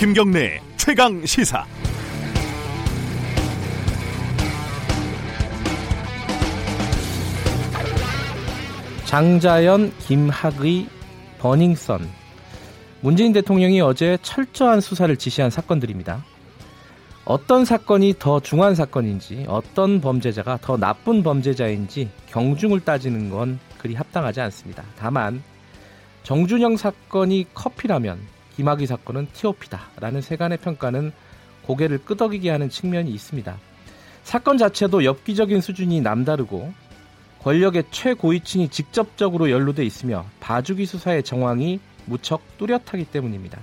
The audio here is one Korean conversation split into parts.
김경래 최강 시사. 장자연, 김학의, 버닝썬. 문재인 대통령이 어제 철저한 수사를 지시한 사건들입니다. 어떤 사건이 더 중한 사건인지, 어떤 범죄자가 더 나쁜 범죄자인지 경중을 따지는 건 그리 합당하지 않습니다. 다만 정준영 사건이 커피라면 김학의 사건은 티오피다라는 세간의 평가는 고개를 끄덕이게 하는 측면이 있습니다. 사건 자체도 엽기적인 수준이 남다르고 권력의 최고위층이 직접적으로 연루돼 있으며 봐주기 수사의 정황이 무척 뚜렷하기 때문입니다.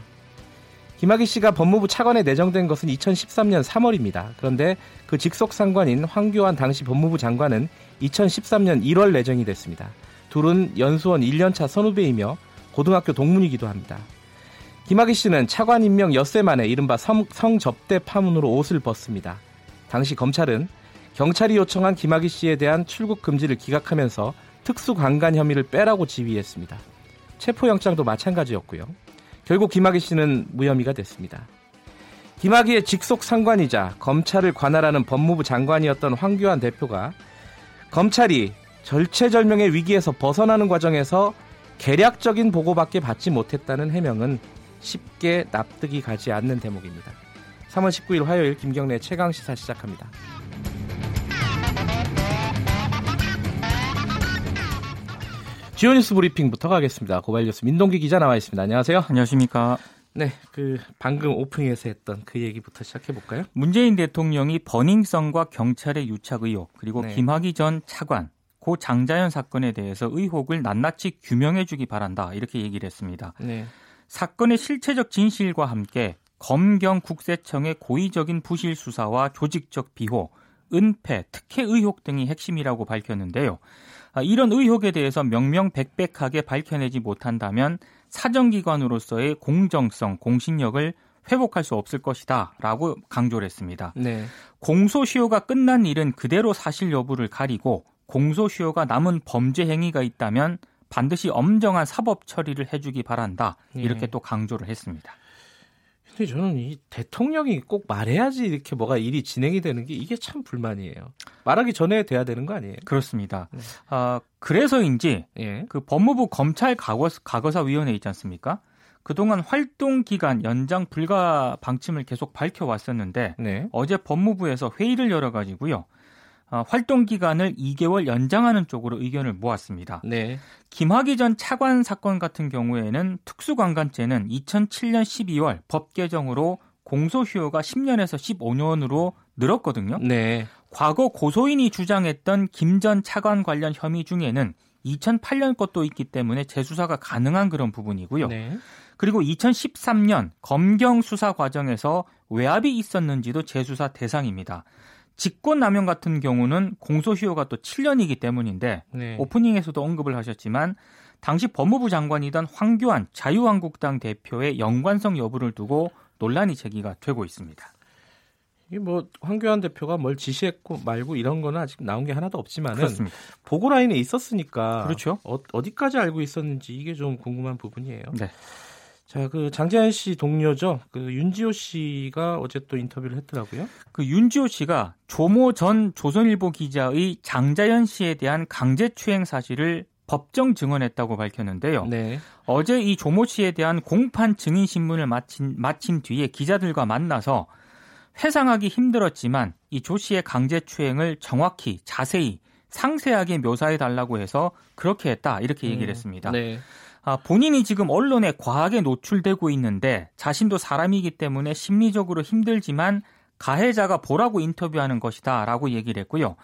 김학의 씨가 법무부 차관에 내정된 것은 2013년 3월입니다. 그런데 그 직속 상관인 황교안 당시 법무부 장관은 2013년 1월 내정이 됐습니다. 둘은 연수원 1년차 선후배이며 고등학교 동문이기도 합니다. 김학의 씨는 차관 임명 엿새 만에 이른바 성, 성접대 파문으로 옷을 벗습니다. 당시 검찰은 경찰이 요청한 김학의 씨에 대한 출국 금지를 기각하면서 특수강간 혐의를 빼라고 지휘했습니다. 체포영장도 마찬가지였고요. 결국 김학의 씨는 무혐의가 됐습니다. 김학의의 직속 상관이자 검찰을 관할하는 법무부 장관이었던 황교안 대표가 검찰이 절체절명의 위기에서 벗어나는 과정에서 계략적인 보고밖에 받지 못했다는 해명은 쉽게 납득이 가지 않는 대목입니다. 3월 19일 화요일 김경래 최강 시사 시작합니다. 지오 뉴스 브리핑부터 가겠습니다. 고발 뉴스 민동기 기자 나와 있습니다. 안녕하세요. 안녕하십니까. 네, 그 방금 오프닝에서 했던 그 얘기부터 시작해 볼까요? 문재인 대통령이 버닝썬과 경찰의 유착 의혹 그리고 네. 김학의 전 차관 고 장자연 사건에 대해서 의혹을 낱낱이 규명해 주기 바란다 이렇게 얘기를 했습니다. 네. 사건의 실체적 진실과 함께 검경 국세청의 고의적인 부실 수사와 조직적 비호, 은폐, 특혜 의혹 등이 핵심이라고 밝혔는데요. 아, 이런 의혹에 대해서 명명백백하게 밝혀내지 못한다면 사정기관으로서의 공정성, 공신력을 회복할 수 없을 것이다 라고 강조를 했습니다. 네. 공소시효가 끝난 일은 그대로 사실 여부를 가리고 공소시효가 남은 범죄 행위가 있다면 반드시 엄정한 사법 처리를 해주기 바란다. 이렇게 네. 또 강조를 했습니다. 근데 저는 이 대통령이 꼭 말해야지 이렇게 뭐가 일이 진행이 되는 게 이게 참 불만이에요. 말하기 전에 돼야 되는 거 아니에요? 그렇습니다. 네. 아, 그래서인지 예. 그 법무부 검찰 과거사 위원회 있지 않습니까? 그동안 활동 기간 연장 불가 방침을 계속 밝혀왔었는데 네. 어제 법무부에서 회의를 열어가지고요. 어, 활동 기간을 2개월 연장하는 쪽으로 의견을 모았습니다. 네. 김학의 전 차관 사건 같은 경우에는 특수관광죄는 2007년 12월 법 개정으로 공소시효가 10년에서 15년으로 늘었거든요. 네. 과거 고소인이 주장했던 김 전 차관 관련 혐의 중에는 2008년 것도 있기 때문에 재수사가 가능한 그런 부분이고요. 네. 그리고 2013년 검경 수사 과정에서 외압이 있었는지도 재수사 대상입니다. 직권 남용 같은 경우는 공소시효가 또 7년이기 때문인데 네. 오프닝에서도 언급을 하셨지만 당시 법무부 장관이던 황교안 자유한국당 대표의 연관성 여부를 두고 논란이 제기가 되고 있습니다. 이게 뭐 황교안 대표가 뭘 지시했고 말고 이런 거는 아직 나온 게 하나도 없지만은 보고 라인에 있었으니까 그렇죠. 어, 디까지 알고 있었는지 이게 좀 궁금한 부분이에요. 네. 자, 그 장재현 씨 동료죠. 그 윤지호 씨가 어제 또 인터뷰를 했더라고요. 그 윤지호 씨가 조모 전 조선일보 기자의 장자연 씨에 대한 강제 추행 사실을 법정 증언했다고 밝혔는데요. 네. 어제 이 조모 씨에 대한 공판 증인 신문을 마친, 마친 뒤에 기자들과 만나서 회상하기 힘들었지만 이 조 씨의 강제 추행을 정확히 자세히 상세하게 묘사해 달라고 해서 그렇게 했다 이렇게 얘기를 음, 했습니다. 네. 아, 본인이 지금 언론에 과하게 노출되고 있는데 자신도 사람이기 때문에 심리적으로 힘들지만 가해자가 보라고 인터뷰하는 것이다 라고 얘기를 했고요.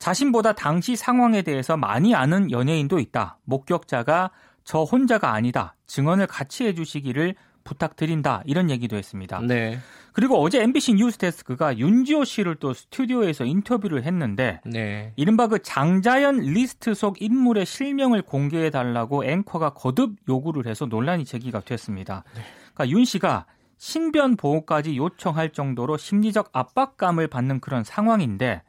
자신보다 당시 상황에 대해서 많이 아는 연예인도 있다. 목격자가 저 혼자가 아니다. 증언을 같이 해주시기를 부탁드린다. 이런 얘기도 했습니다. 네. 그리고 어제 MBC 뉴스데스크가 윤지호 씨를 또 스튜디오에서 인터뷰를 했는데 네. 이른바 그 장자연 리스트 속 인물의 실명을 공개해 달라고 앵커가 거듭 요구를 해서 논란이 제기가 됐습니다. 네. 그러니까 윤 씨가 신변 보호까지 요청할 정도로 심리적 압박감을 받는 그런 상황인데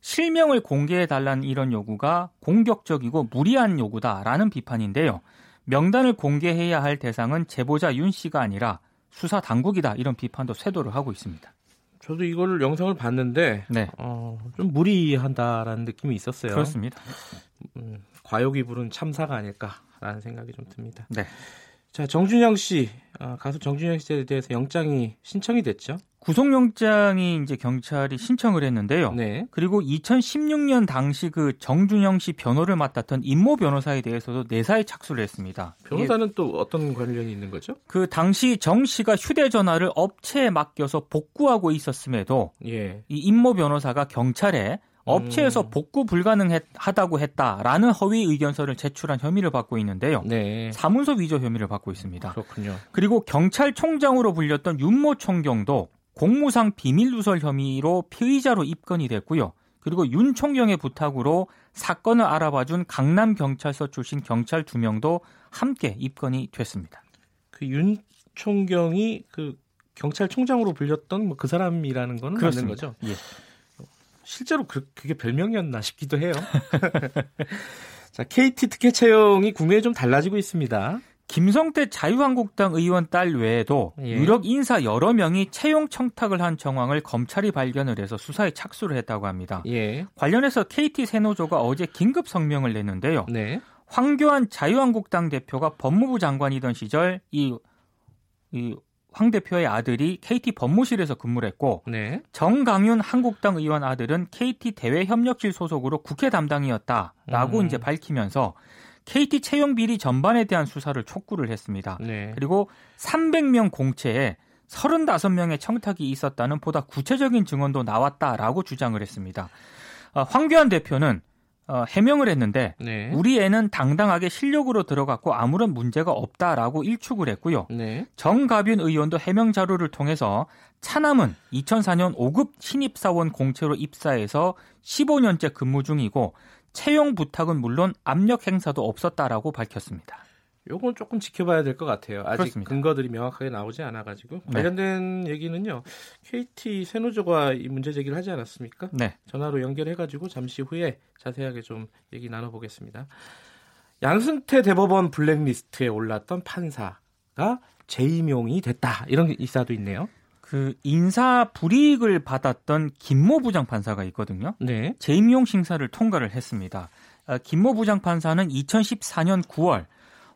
실명을 공개해 달라는 이런 요구가 공격적이고 무리한 요구다라는 비판인데요. 명단을 공개해야 할 대상은 제보자 윤 씨가 아니라 수사 당국이다 이런 비판도 쇄도를 하고 있습니다. 저도 이걸 영상을 봤는데 네. 어, 좀 무리한다라는 느낌이 있었어요. 그렇습니다. 음, 과욕이 부른 참사가 아닐까라는 생각이 좀 듭니다. 네. 자 정준영 씨 어, 가수 정준영 씨에 대해서 영장이 신청이 됐죠. 구속영장이 이제 경찰이 신청을 했는데요. 네. 그리고 2016년 당시 그 정준영 씨 변호를 맡았던 임모 변호사에 대해서도 내사에 착수를 했습니다. 변호사는 또 어떤 관련이 있는 거죠? 그 당시 정 씨가 휴대전화를 업체에 맡겨서 복구하고 있었음에도 예. 이 임모 변호사가 경찰에 업체에서 음. 복구 불가능하다고 했다라는 허위 의견서를 제출한 혐의를 받고 있는데요. 네. 사문서 위조 혐의를 받고 있습니다. 그렇군요. 그리고 경찰총장으로 불렸던 윤모 총경도 공무상 비밀 누설 혐의로 피의자로 입건이 됐고요. 그리고 윤 총경의 부탁으로 사건을 알아봐준 강남 경찰서 출신 경찰 두 명도 함께 입건이 됐습니다. 그 윤 총경이 그 경찰총장으로 불렸던 뭐 그 사람이라는 거는 그렇습니다. 맞는 거죠? 예. 실제로 그, 그게 별명이었나 싶기도 해요. 자, KT 특혜 채용이 국내에 좀 달라지고 있습니다. 김성태 자유한국당 의원 딸 외에도 예. 유력 인사 여러 명이 채용 청탁을 한 정황을 검찰이 발견을 해서 수사에 착수를 했다고 합니다. 예. 관련해서 KT 세노조가 어제 긴급 성명을 냈는데요. 네. 황교안 자유한국당 대표가 법무부 장관이던 시절 이, 이 황 대표의 아들이 KT 법무실에서 근무를 했고 네. 정강윤 한국당 의원 아들은 KT 대외협력실 소속으로 국회 담당이었다라고 음. 이제 밝히면서 KT 채용 비리 전반에 대한 수사를 촉구를 했습니다. 네. 그리고 300명 공채에 35명의 청탁이 있었다는 보다 구체적인 증언도 나왔다라고 주장을 했습니다. 어, 황교안 대표는 어, 해명을 했는데 네. 우리 애는 당당하게 실력으로 들어갔고 아무런 문제가 없다라고 일축을 했고요. 네. 정가빈 의원도 해명 자료를 통해서 차남은 2004년 5급 신입사원 공채로 입사해서 15년째 근무 중이고 채용 부탁은 물론 압력 행사도 없었다라고 밝혔습니다. 요건 조금 지켜봐야 될 것 같아요. 아직 그렇습니다. 근거들이 명확하게 나오지 않아가지고 네. 관련된 얘기는요. KT 세노조가 이 문제 제기를 하지 않았습니까? 네. 전화로 연결해가지고 잠시 후에 자세하게 좀 얘기 나눠보겠습니다. 양승태 대법원 블랙리스트에 올랐던 판사가 재임용이 됐다 이런 기사도 있네요. 그 인사 불이익을 받았던 김모 부장 판사가 있거든요. 네. 재임용 심사를 통과를 했습니다. 아, 김모 부장 판사는 2014년 9월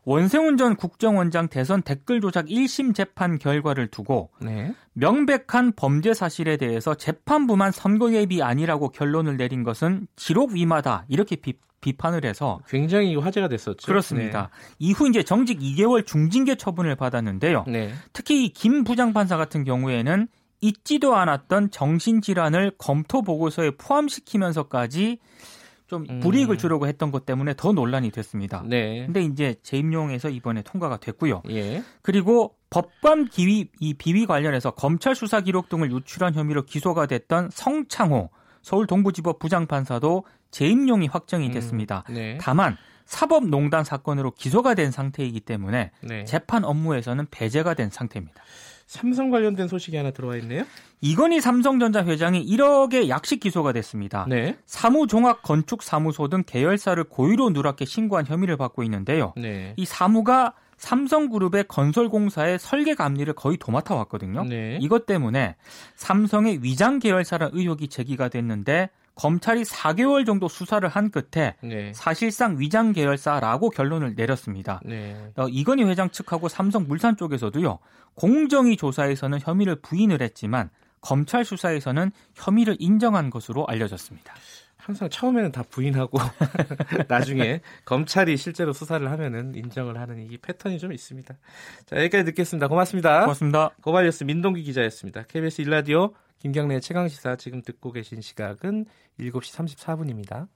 원세훈 전 국정원장 대선 댓글 조작 1심 재판 결과를 두고 네. 명백한 범죄 사실에 대해서 재판부만 선거 예비 아니라고 결론을 내린 것은 기록 위마다 이렇게 비, 비판을 해서 굉장히 화제가 됐었죠. 그렇습니다. 네. 이후 이제 정직 2개월 중징계 처분을 받았는데요. 네. 특히 이김 부장판사 같은 경우에는 잊지도 않았던 정신질환을 검토 보고서에 포함시키면서까지 좀 음. 불이익을 주려고 했던 것 때문에 더 논란이 됐습니다. 네. 근데 이제 재임용에서 이번에 통과가 됐고요. 예. 그리고 법관 기위 이 비위 관련해서 검찰 수사 기록 등을 유출한 혐의로 기소가 됐던 성창호 서울 동부지법 부장판사도 재임용이 확정이 음. 됐습니다. 음. 네. 다만 사법농단 사건으로 기소가 된 상태이기 때문에 네. 재판 업무에서는 배제가 된 상태입니다. 삼성 관련된 소식이 하나 들어와 있네요. 이건희 삼성전자 회장이 1억의 약식 기소가 됐습니다. 네. 사무종합건축사무소 등 계열사를 고의로 누락해 신고한 혐의를 받고 있는데요. 네. 이 사무가 삼성그룹의 건설공사의 설계 감리를 거의 도맡아 왔거든요. 네. 이것 때문에 삼성의 위장 계열사라는 의혹이 제기가 됐는데 검찰이 4개월 정도 수사를 한 끝에 네. 사실상 위장 계열사라고 결론을 내렸습니다. 네. 어, 이건희 회장 측하고 삼성 물산 쪽에서도요. 공정위 조사에서는 혐의를 부인을 했지만 검찰 수사에서는 혐의를 인정한 것으로 알려졌습니다. 항상 처음에는 다 부인하고 나중에 검찰이 실제로 수사를 하면은 인정을 하는 이 패턴이 좀 있습니다. 자 여기까지 듣겠습니다. 고맙습니다. 고맙습니다. 고발뉴스 민동기 기자였습니다. KBS 일라디오 김경래 최강 시사 지금 듣고 계신 시각은 7시 34분입니다.